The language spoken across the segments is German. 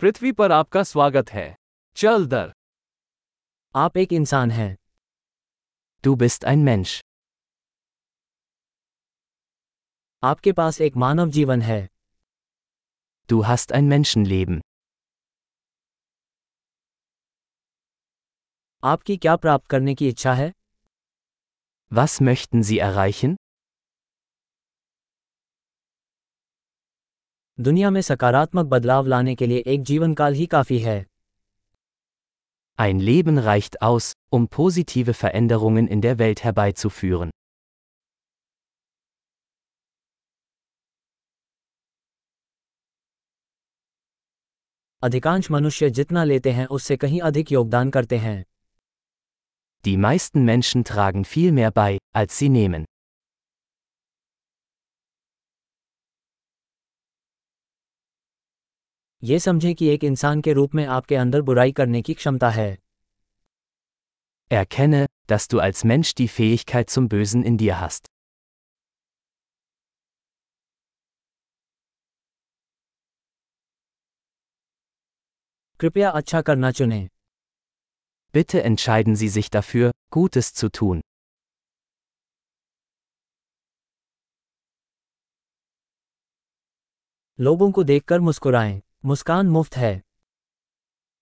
पृथ्वी पर आपका स्वागत है। चल दर। आप एक इंसान हैं। टू बिस्त एन मैंश। आपके पास एक मानव जीवन है। टू हस्त एन मैंशन लेबन आपकी क्या प्राप्त करने की इच्छा है? वस मेहतन जी दुनिया में सकारात्मक बदलाव लाने के लिए एक जीवन काल ही काफी है Ein Leben reicht aus, um positive Veränderungen in der Welt herbeizuführen. अधिकांश मनुष्य जितना लेते हैं उससे कहीं अधिक योगदान करते हैं Die meisten Menschen tragen viel mehr bei, als sie nehmen. ये समझें कि एक इंसान के रूप में आपके अंदर बुराई करने की क्षमता है Erkenne, dass du als Mensch die Fähigkeit zum Bösen in dir hast. कृपया अच्छा करना चुनें Bitte entscheiden Sie sich dafür, Gutes zu tun. लोगों को देखकर मुस्कुराएं मुस्कान मुफ्त है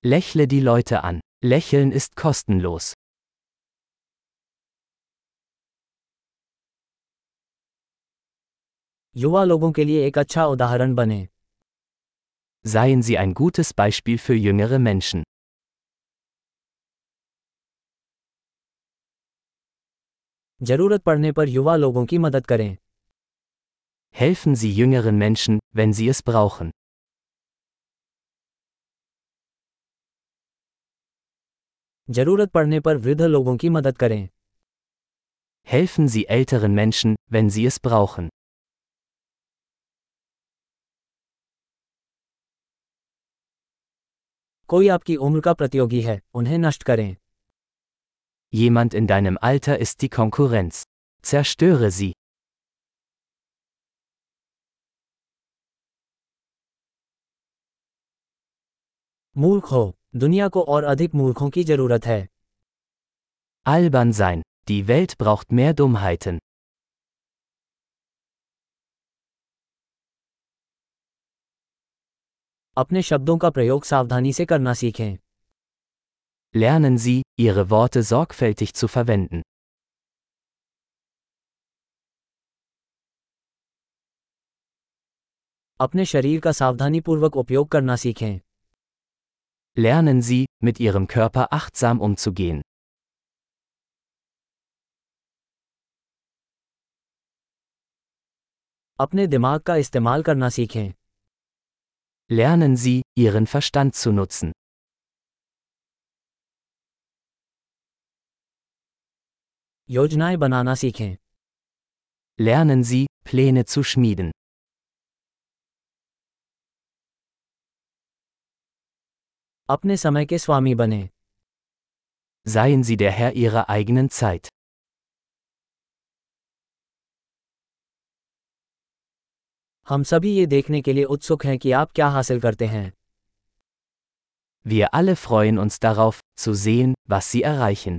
Lächle die Leute an. Lächeln ist kostenlos. युवा लोगों के लिए एक अच्छा उदाहरण बने Seien Sie ein gutes Beispiel für jüngere Menschen. जरूरत पड़ने पर युवा लोगों की मदद करें Helfen Sie jüngeren Menschen, wenn sie es brauchen. जरूरत पड़ने पर वृद्ध लोगों की मदद करें Helfen Sie älteren Menschen, wenn sie es brauchen. कोई आपकी उम्र का प्रतियोगी है उन्हें नष्ट करें Jemand in deinem Alter ist die Konkurrenz. Zerstöre sie. मूर्ख हो दुनिया को और अधिक मूर्खों की ज़रूरत है Albern sein. Die Welt braucht mehr Dummheiten. अपने शब्दों का प्रयोग सावधानी से करना सीखें Lernen Sie, Ihre Worte sorgfältig zu verwenden. अपने शरीर का सावधानीपूर्वक उपयोग करना सीखें Lernen Sie, mit Ihrem Körper achtsam umzugehen. अपने दिमाग का इस्तेमाल करना सीखें Lernen Sie, Ihren Verstand zu nutzen. योजनाएं बनाना सीखें Lernen Sie, Pläne zu schmieden. अपने समय के स्वामी बने Seien Sie der Herr Ihrer eigenen Zeit. हम सभी ये देखने के लिए उत्सुक हैं कि आप क्या हासिल करते हैं Wir alle freuen uns darauf, zu sehen, was Sie erreichen.